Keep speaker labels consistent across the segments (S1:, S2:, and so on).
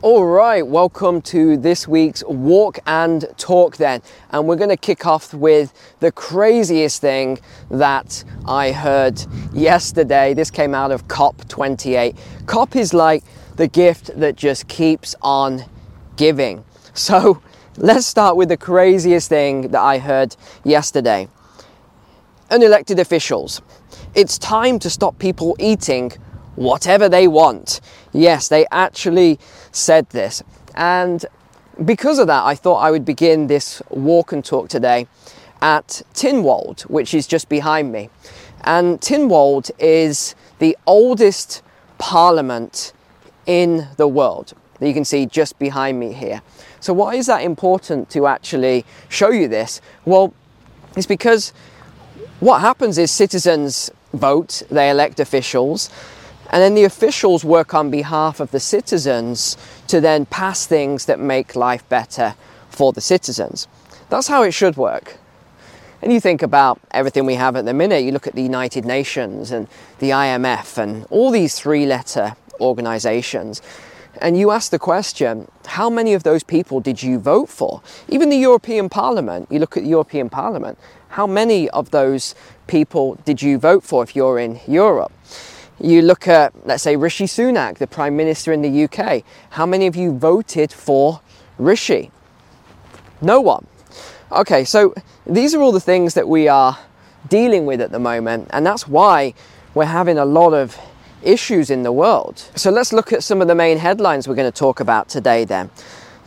S1: All right, welcome to this week's Walk and Talk then. And we're going to kick off with the craziest thing that I heard yesterday. This came out of COP28. COP is like the gift that just keeps on giving. So let's start with the craziest thing that I heard yesterday. Unelected officials. It's time to stop people eating whatever they want. Yes, they actually said this. And because of that, I thought I would begin this walk and talk today at Tynwald, which is just behind me. And Tynwald is the oldest parliament in the world that you can see just behind me here. So, why is that important to actually show you this? Well, it's because what happens is citizens vote, they elect officials, and then the officials work on behalf of the citizens to then pass things that make life better for the citizens. That's how it should work. And you think about everything we have at the minute, you look at the United Nations and the IMF and all these three letter organizations, and you ask the question how many of those people did you vote for? Even the European Parliament, you look at the European Parliament, how many of those people did you vote for if you're in Europe? You look at, let's say, Rishi Sunak, the Prime Minister in the UK. How many of you voted for Rishi? No one. Okay, so these are all the things that we are dealing with at the moment, and that's why we're having a lot of issues in the world. So let's look at some of the main headlines we're going to talk about today then.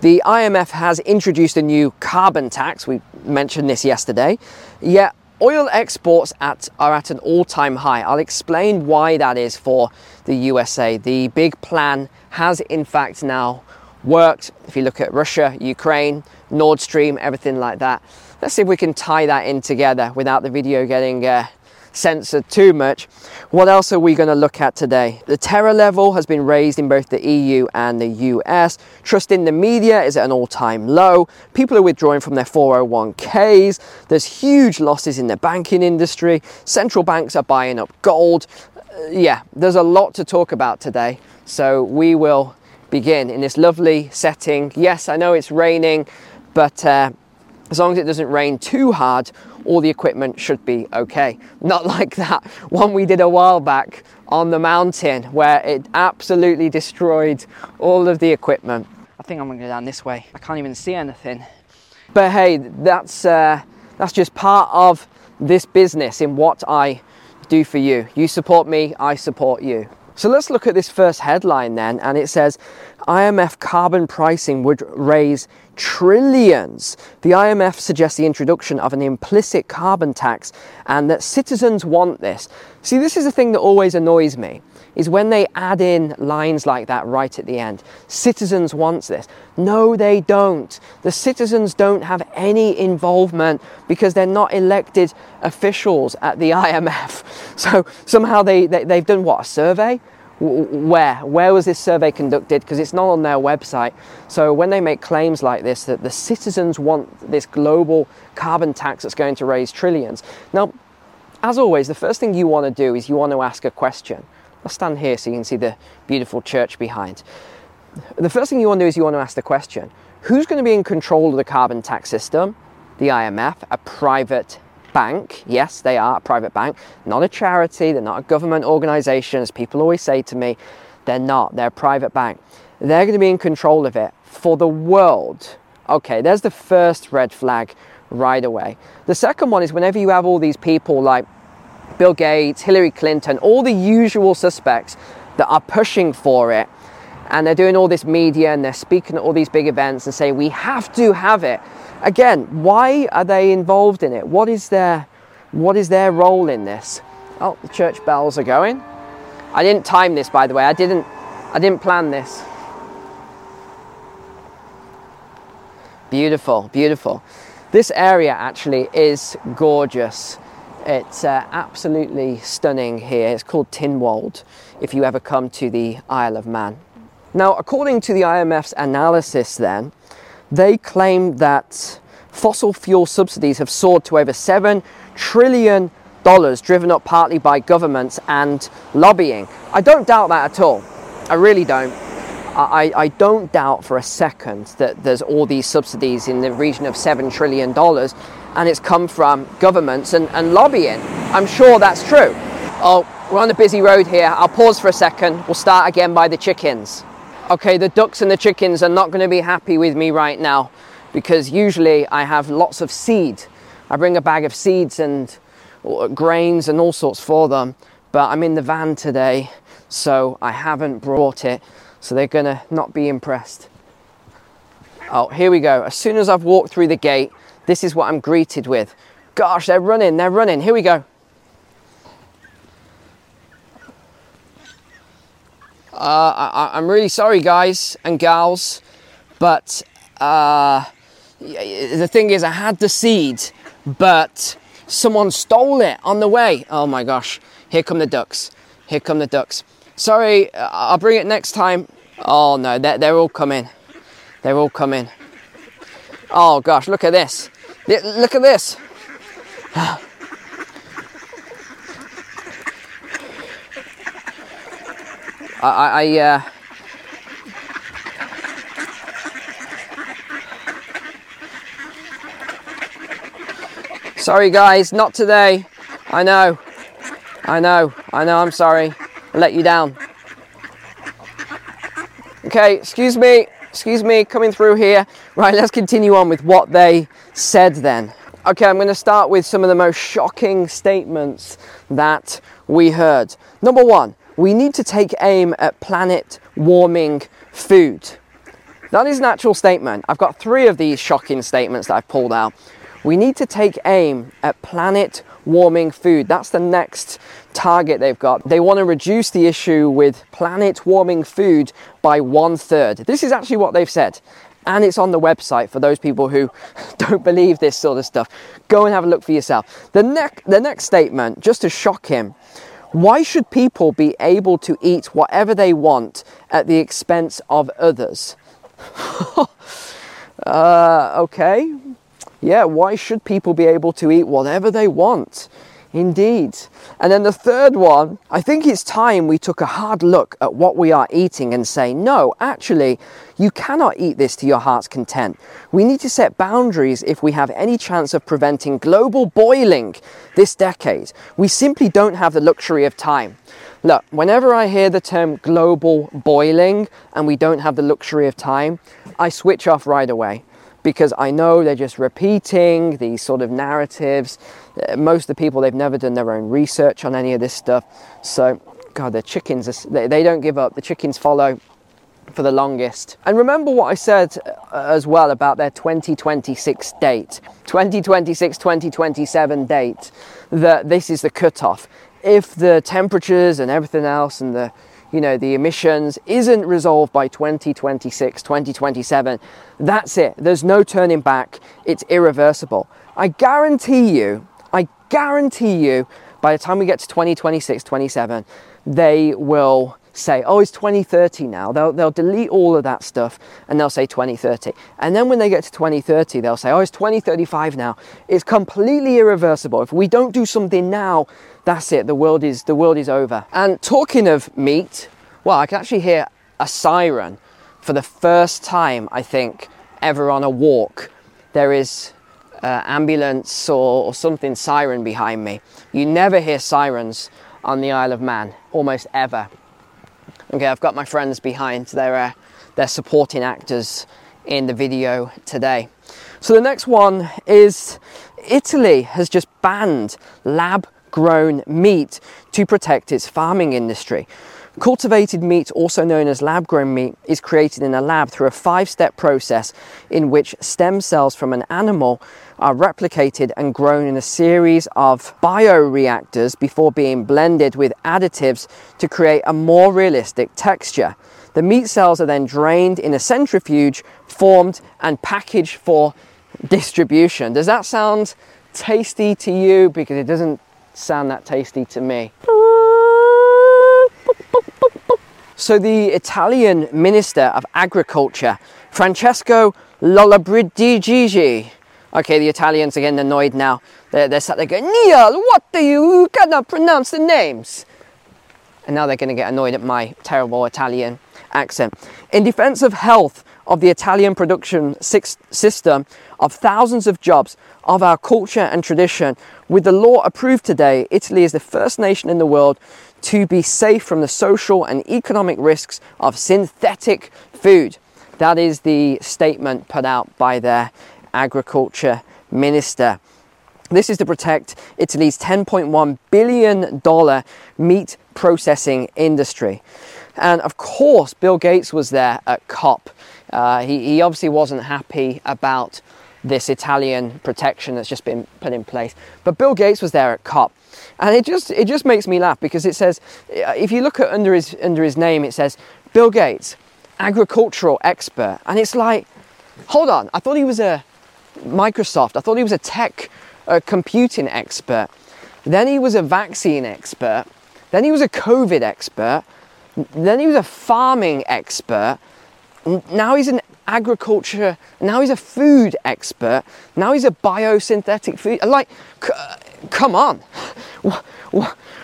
S1: The IMF has introduced a new carbon tax. We mentioned this yesterday. Yet Oil exports at, are at an all time high. I'll explain why that is for the USA. The big plan has, in fact, now worked. If you look at Russia, Ukraine, Nord Stream, everything like that. Let's see if we can tie that in together without the video getting uh, censored too much. What else are we going to look at today? The terror level has been raised in both the EU and the US. Trust in the media is at an all time low. People are withdrawing from their 401ks. There's huge losses in the banking industry. Central banks are buying up gold. Uh, yeah, there's a lot to talk about today. So we will begin in this lovely setting. Yes, I know it's raining, but uh, as long as it doesn't rain too hard, all the equipment should be okay. Not like that one we did a while back on the mountain where it absolutely destroyed all of the equipment. I think I'm gonna go down this way. I can't even see anything. But hey, that's uh, that's just part of this business in what I do for you. You support me, I support you. So let's look at this first headline then, and it says IMF carbon pricing would raise trillions. The IMF suggests the introduction of an implicit carbon tax and that citizens want this. See, this is the thing that always annoys me is when they add in lines like that right at the end. Citizens want this. No, they don't. The citizens don't have any involvement because they're not elected officials at the IMF. So somehow they, they, they've done what, a survey? where where was this survey conducted because it's not on their website so when they make claims like this that the citizens want this global carbon tax that's going to raise trillions now as always the first thing you want to do is you want to ask a question i'll stand here so you can see the beautiful church behind the first thing you want to do is you want to ask the question who's going to be in control of the carbon tax system the imf a private bank. Yes, they are a private bank, not a charity, they're not a government organization, as people always say to me. They're not, they're a private bank. They're going to be in control of it for the world. Okay, there's the first red flag right away. The second one is whenever you have all these people like Bill Gates, Hillary Clinton, all the usual suspects that are pushing for it, and they're doing all this media and they're speaking at all these big events and saying we have to have it again, why are they involved in it? What is their what is their role in this? Oh, the church bells are going. I didn't time this by the way. I didn't I didn't plan this. Beautiful, beautiful. This area actually is gorgeous. It's uh, absolutely stunning here. It's called Tynwald if you ever come to the Isle of Man. Now, according to the IMF's analysis, then, they claim that fossil fuel subsidies have soared to over $7 trillion, driven up partly by governments and lobbying. I don't doubt that at all. I really don't. I, I don't doubt for a second that there's all these subsidies in the region of $7 trillion and it's come from governments and, and lobbying. I'm sure that's true. Oh, we're on a busy road here. I'll pause for a second. We'll start again by the chickens. Okay, the ducks and the chickens are not going to be happy with me right now because usually I have lots of seed. I bring a bag of seeds and grains and all sorts for them, but I'm in the van today, so I haven't brought it. So they're going to not be impressed. Oh, here we go. As soon as I've walked through the gate, this is what I'm greeted with. Gosh, they're running, they're running. Here we go. Uh, I, am really sorry, guys and gals, but uh, the thing is, I had the seed, but someone stole it on the way. Oh my gosh, here come the ducks. Here come the ducks. Sorry, I'll bring it next time. Oh no, they're, they're all coming. They're all coming. Oh gosh, look at this. Look at this. I, I, uh, Sorry, guys, not today. I know. I know. I know. I'm sorry. I let you down. Okay, excuse me. Excuse me, coming through here. Right, let's continue on with what they said then. Okay, I'm going to start with some of the most shocking statements that we heard. Number one, we need to take aim at planet warming food. That is an actual statement. I've got three of these shocking statements that I've pulled out. We need to take aim at planet warming food. That's the next target they've got. They want to reduce the issue with planet warming food by one third. This is actually what they've said. And it's on the website for those people who don't believe this sort of stuff. Go and have a look for yourself. The, ne- the next statement, just to shock him, why should people be able to eat whatever they want at the expense of others? uh, okay, yeah, why should people be able to eat whatever they want? Indeed. And then the third one, I think it's time we took a hard look at what we are eating and say, no, actually, you cannot eat this to your heart's content. We need to set boundaries if we have any chance of preventing global boiling this decade. We simply don't have the luxury of time. Look, whenever I hear the term global boiling and we don't have the luxury of time, I switch off right away because I know they're just repeating these sort of narratives. Uh, most of the people, they've never done their own research on any of this stuff. So, God, the chickens, they, don't give up. The chickens follow for the longest. And remember what I said uh, as well about their 2026 date, 2026 2027 date, that this is the cutoff. If the temperatures and everything else and the you know, the emissions isn't resolved by 2026, 2027, that's it. There's no turning back. It's irreversible. I guarantee you, I guarantee you, by the time we get to 2026, 27, they will say, oh, it's 2030 now. They'll, they'll delete all of that stuff and they'll say 2030. And then when they get to 2030, they'll say, oh, it's 2035 now. It's completely irreversible. If we don't do something now, that's it. The world is, the world is over. And talking of meat, well, I can actually hear a siren for the first time, I think, ever on a walk. There is uh, ambulance or, or something siren behind me. You never hear sirens on the Isle of Man, almost ever. Okay, I've got my friends behind. They're, uh, they're supporting actors in the video today. So the next one is Italy has just banned lab grown meat to protect its farming industry. Cultivated meat, also known as lab grown meat, is created in a lab through a five step process in which stem cells from an animal are replicated and grown in a series of bioreactors before being blended with additives to create a more realistic texture. The meat cells are then drained in a centrifuge, formed, and packaged for distribution. Does that sound tasty to you? Because it doesn't sound that tasty to me. So the Italian Minister of Agriculture, Francesco Lollobrigida, okay, the Italians are getting annoyed now. They're, they're sat there going, Neil, what do you, you cannot pronounce the names. And now they're going to get annoyed at my terrible Italian. accent. In defense of health of the Italian production system, of thousands of jobs, of our culture and tradition, with the law approved today, Italy is the first nation in the world to be safe from the social and economic risks of synthetic food. That is the statement put out by their agriculture minister. This is to protect Italy's $10.1 billion meat processing industry. And of course, Bill Gates was there at COP. Uh, he, he obviously wasn't happy about this Italian protection that's just been put in place. But Bill Gates was there at COP. And it just it just makes me laugh because it says if you look at under his under his name it says Bill Gates, agricultural expert. And it's like hold on, I thought he was a Microsoft. I thought he was a tech a computing expert. Then he was a vaccine expert. Then he was a COVID expert. Then he was a farming expert. Now he's an agriculture. Now he's a food expert. Now he's a biosynthetic food. Like, c- come on.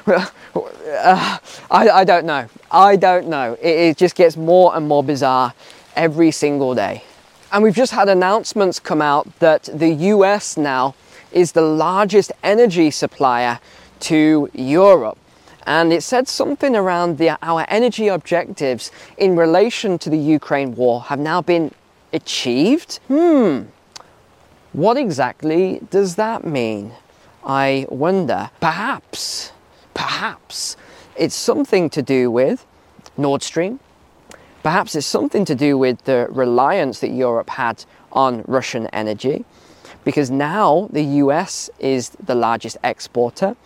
S1: Uh, I, I, don't know. I don't know. It, it just gets more and more bizarre every single day. And we've just had announcements come out that the US now is the largest energy supplier to Europe. And it said something around the, our energy objectives in relation to the Ukraine war have now been achieved. Hmm, what exactly does that mean? I wonder. Perhaps, perhaps it's something to do with Nord Stream. Perhaps it's something to do with the reliance that Europe had on Russian energy because now the US is the largest exporter.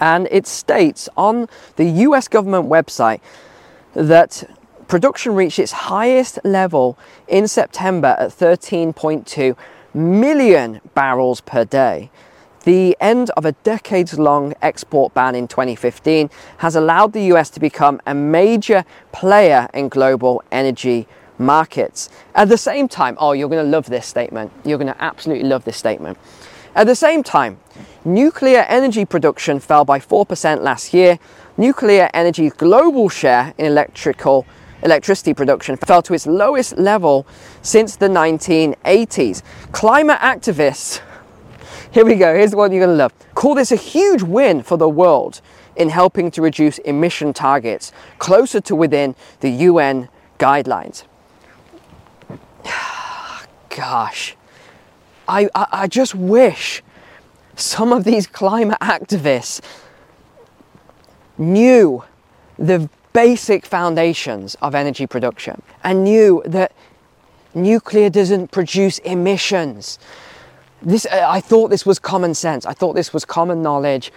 S1: And it states on the US government website that production reached its highest level in September at 13.2 million barrels per day. The end of a decades long export ban in 2015 has allowed the US to become a major player in global energy markets. At the same time, oh, you're going to love this statement. You're going to absolutely love this statement. At the same time, nuclear energy production fell by 4% last year. Nuclear energy's global share in electrical electricity production fell to its lowest level since the 1980s. Climate activists, here we go, here's the one you're going to love, call this a huge win for the world in helping to reduce emission targets closer to within the UN guidelines gosh, I, I, I just wish some of these climate activists knew the basic foundations of energy production and knew that nuclear doesn't produce emissions. This, uh, I thought this was common sense. I thought this was common knowledge.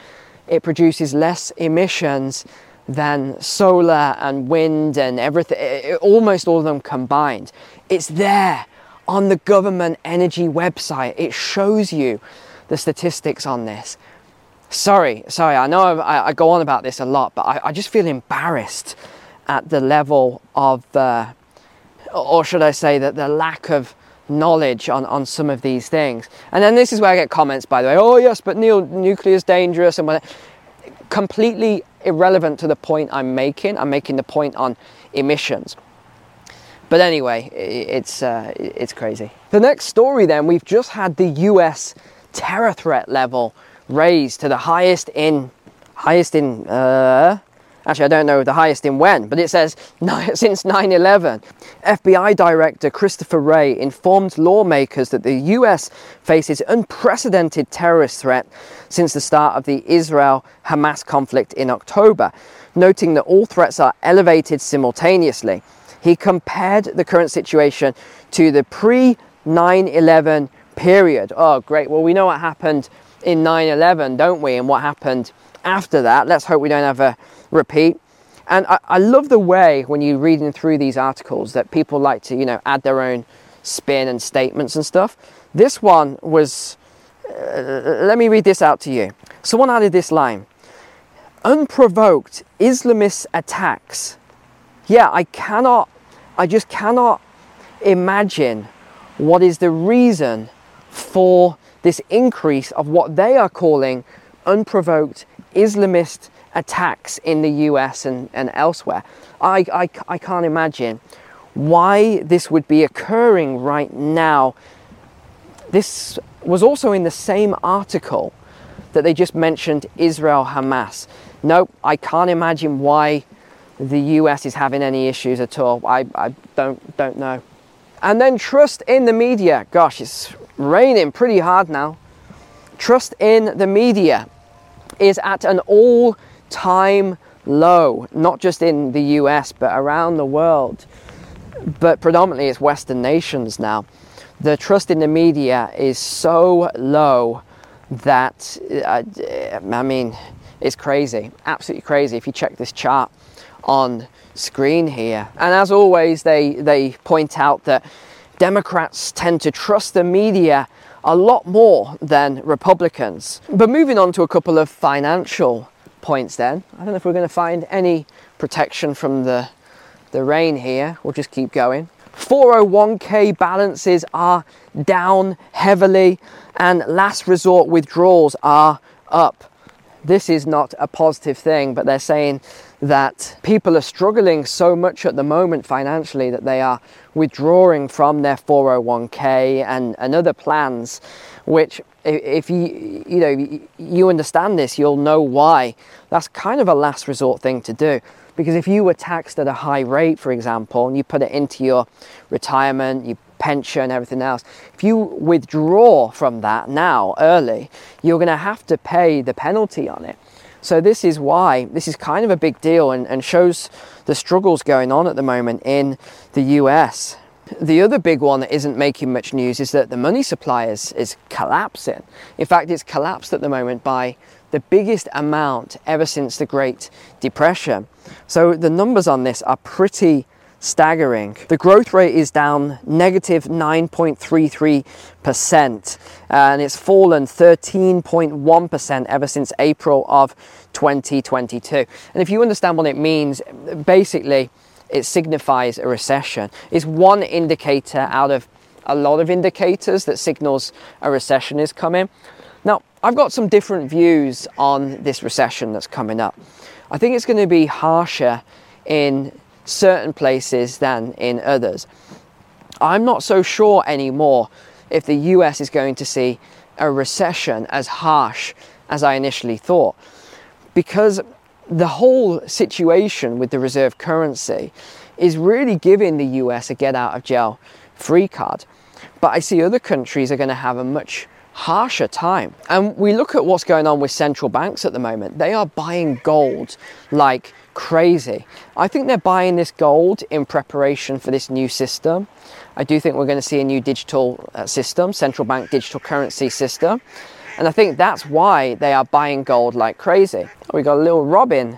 S1: It produces less emissions than solar and wind and everything, uh, uh, almost all of them combined. It's there on the government energy website. It shows you the statistics on this. Sorry, sorry, I know I, I go on about this a lot, but I, I, just feel embarrassed at the level of, uh, or should I say, that the lack of knowledge on, on some of these things. And then this is where I get comments, by the way, oh, yes, but nuclear is dangerous and whatever. Completely irrelevant to the point I'm making. I'm making the point on emissions. But anyway, it's, uh, it's crazy. The next story then, we've just had the US terror threat level raised to the highest in, highest in, uh, actually I don't know the highest in when, but it says since 9-11. FBI Director Christopher Wray informed lawmakers that the US faces unprecedented terrorist threat since the start of the Israel-Hamas conflict in October, noting that all threats are elevated simultaneously. He compared the current situation to the pre 9 11 period. Oh, great. Well, we know what happened in 9 11, don't we? And what happened after that. Let's hope we don't have a repeat. And I, I love the way when you're reading through these articles that people like to, you know, add their own spin and statements and stuff. This one was, uh, let me read this out to you. Someone added this line Unprovoked Islamist attacks. Yeah, I cannot I just cannot imagine what is the reason for this increase of what they are calling unprovoked Islamist attacks in the US and, and elsewhere. I, I, I can't imagine why this would be occurring right now. This was also in the same article that they just mentioned Israel Hamas. Nope, I can't imagine why the US is having any issues at all. I, I don't, don't know. And then trust in the media. Gosh, it's raining pretty hard now. Trust in the media is at an all time low, not just in the US, but around the world. But predominantly it's Western nations now. The trust in the media is so low that, uh, I mean, it's crazy, absolutely crazy. If you check this chart on screen here. And as always, they, they point out that Democrats tend to trust the media a lot more than Republicans. But moving on to a couple of financial points then. I don't know if we're going to find any protection from the, the rain here. We'll just keep going. 401k balances are down heavily and last resort withdrawals are up. This is not a positive thing, but they're saying that people are struggling so much at the moment financially that they are withdrawing from their 401k and, and other plans, which if you you know you understand this, you'll know why. That's kind of a last resort thing to do. Because if you were taxed at a high rate, for example, and you put it into your retirement, your pension, everything else, if you withdraw from that now early, you're going to have to pay the penalty on it. So this is why this is kind of a big deal and, and shows the struggles going on at the moment in the US. The other big one that isn't making much news is that the money supply is, is collapsing. In fact, it's collapsed at the moment by the biggest amount ever since the Great Depression. So the numbers on this are pretty staggering. The growth rate is down negative 9.33%, and it's fallen 13.1% ever since April of 2022. And if you understand what it means, basically, it signifies a recession. It's one indicator out of a lot of indicators that signals a recession is coming. Now, I've got some different views on this recession that's coming up. I think it's going to be harsher in certain places than in others. I'm not so sure anymore if the US is going to see a recession as harsh as I initially thought because the whole situation with the reserve currency is really giving the US a get out of jail free card. But I see other countries are going to have a much harsher time. And we look at what's going on with central banks at the moment. They are buying gold like crazy. I think they're buying this gold in preparation for this new system. I do think we're going to see a new digital uh, system, central bank digital currency system. And I think that's why they are buying gold like crazy. We got a little robin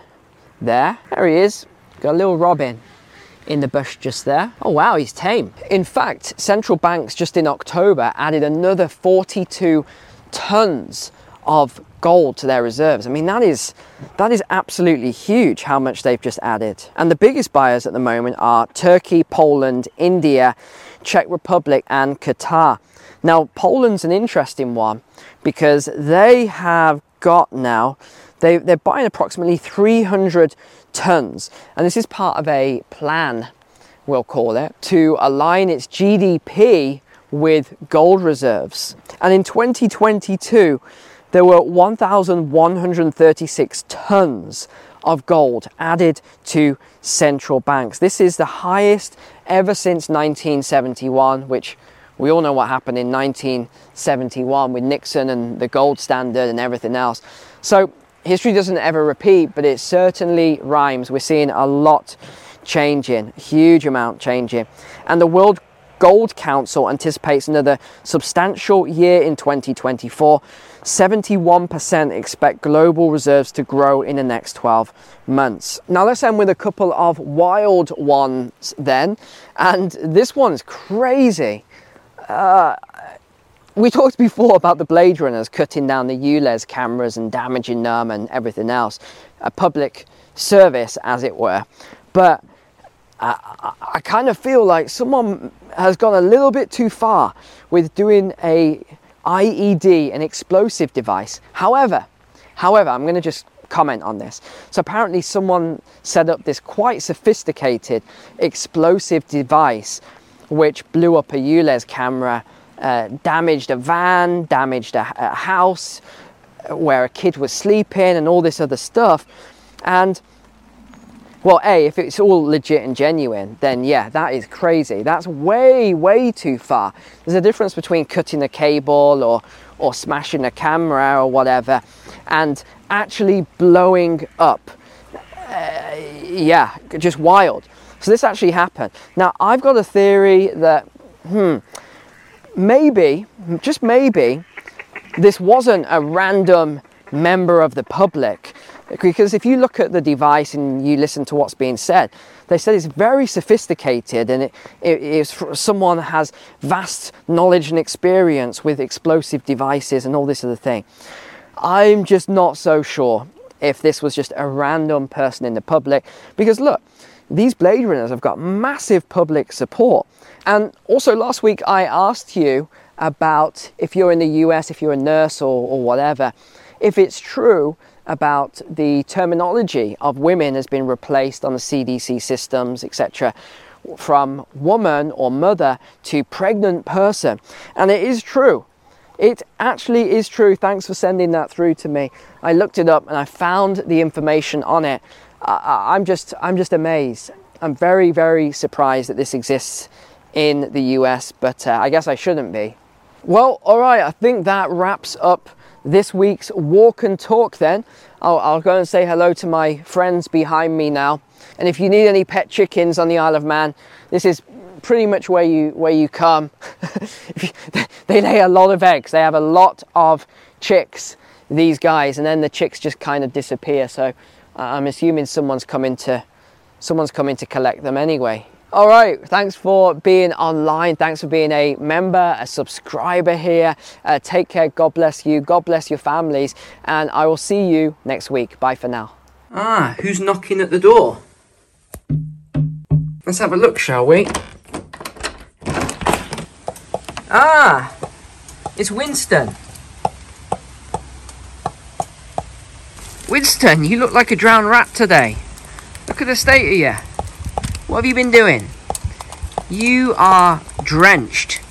S1: there. There he is. Got a little robin in the bush just there. Oh wow, he's tame. In fact, central banks just in October added another 42 tons of gold to their reserves. I mean, that is that is absolutely huge how much they've just added. And the biggest buyers at the moment are Turkey, Poland, India, Czech Republic, and Qatar. Now, Poland's an interesting one because they have got now they, they're buying approximately 300 tons, and this is part of a plan, we'll call it, to align its GDP with gold reserves. And in 2022, there were 1,136 tons of gold added to central banks. This is the highest ever since 1971, which we all know what happened in 1971 with Nixon and the gold standard and everything else. So history doesn't ever repeat, but it certainly rhymes. We're seeing a lot changing, huge amount changing. And the World Gold Council anticipates another substantial year in 2024 71% expect global reserves to grow in the next 12 months. Now, let's end with a couple of wild ones then. And this one's crazy. Uh, we talked before about the Blade Runners cutting down the ULEZ cameras and damaging them and everything else, a public service, as it were. But I, I kind of feel like someone has gone a little bit too far with doing a IED, an explosive device. However, however, I'm going to just comment on this. So apparently, someone set up this quite sophisticated explosive device which blew up a ULEZ camera, uh, damaged a van, damaged a, a house where a kid was sleeping, and all this other stuff. And well, A, if it's all legit and genuine, then yeah, that is crazy. That's way, way too far. There's a difference between cutting a cable or, or smashing a camera or whatever and actually blowing up. Uh, yeah, just wild. So this actually happened. Now, I've got a theory that, hmm, maybe, just maybe, this wasn't a random member of the public because if you look at the device and you listen to what's being said, they said it's very sophisticated and it, it is someone has vast knowledge and experience with explosive devices and all this other thing. I'm just not so sure if this was just a random person in the public because look, these Blade Runners have got massive public support. And also last week I asked you about if you're in the US, if you're a nurse or, or whatever, if it's true about the terminology of women has been replaced on the CDC systems, etc., from woman or mother to pregnant person. And it is true. It actually is true. Thanks for sending that through to me. I looked it up and I found the information on it. I, am just, I'm just amazed. I'm very, very surprised that this exists in the US, but uh, I guess I shouldn't be. Well, all right. I think that wraps up this week's walk and talk then. I'll, I'll, go and say hello to my friends behind me now. And if you need any pet chickens on the Isle of Man, this is pretty much where you where you come. they lay a lot of eggs. They have a lot of chicks, these guys, and then the chicks just kind of disappear. So I'm assuming someone's coming to someone's coming to collect them anyway. All right, thanks for being online. Thanks for being a member, a subscriber here. Uh, take care. God bless you. God bless your families. And I will see you next week. Bye for now. Ah, who's knocking at the door? Let's have a look, shall we? Ah, it's Winston. Winston, you look like a drowned rat today. Look at the state of you. What have you been doing? You are drenched.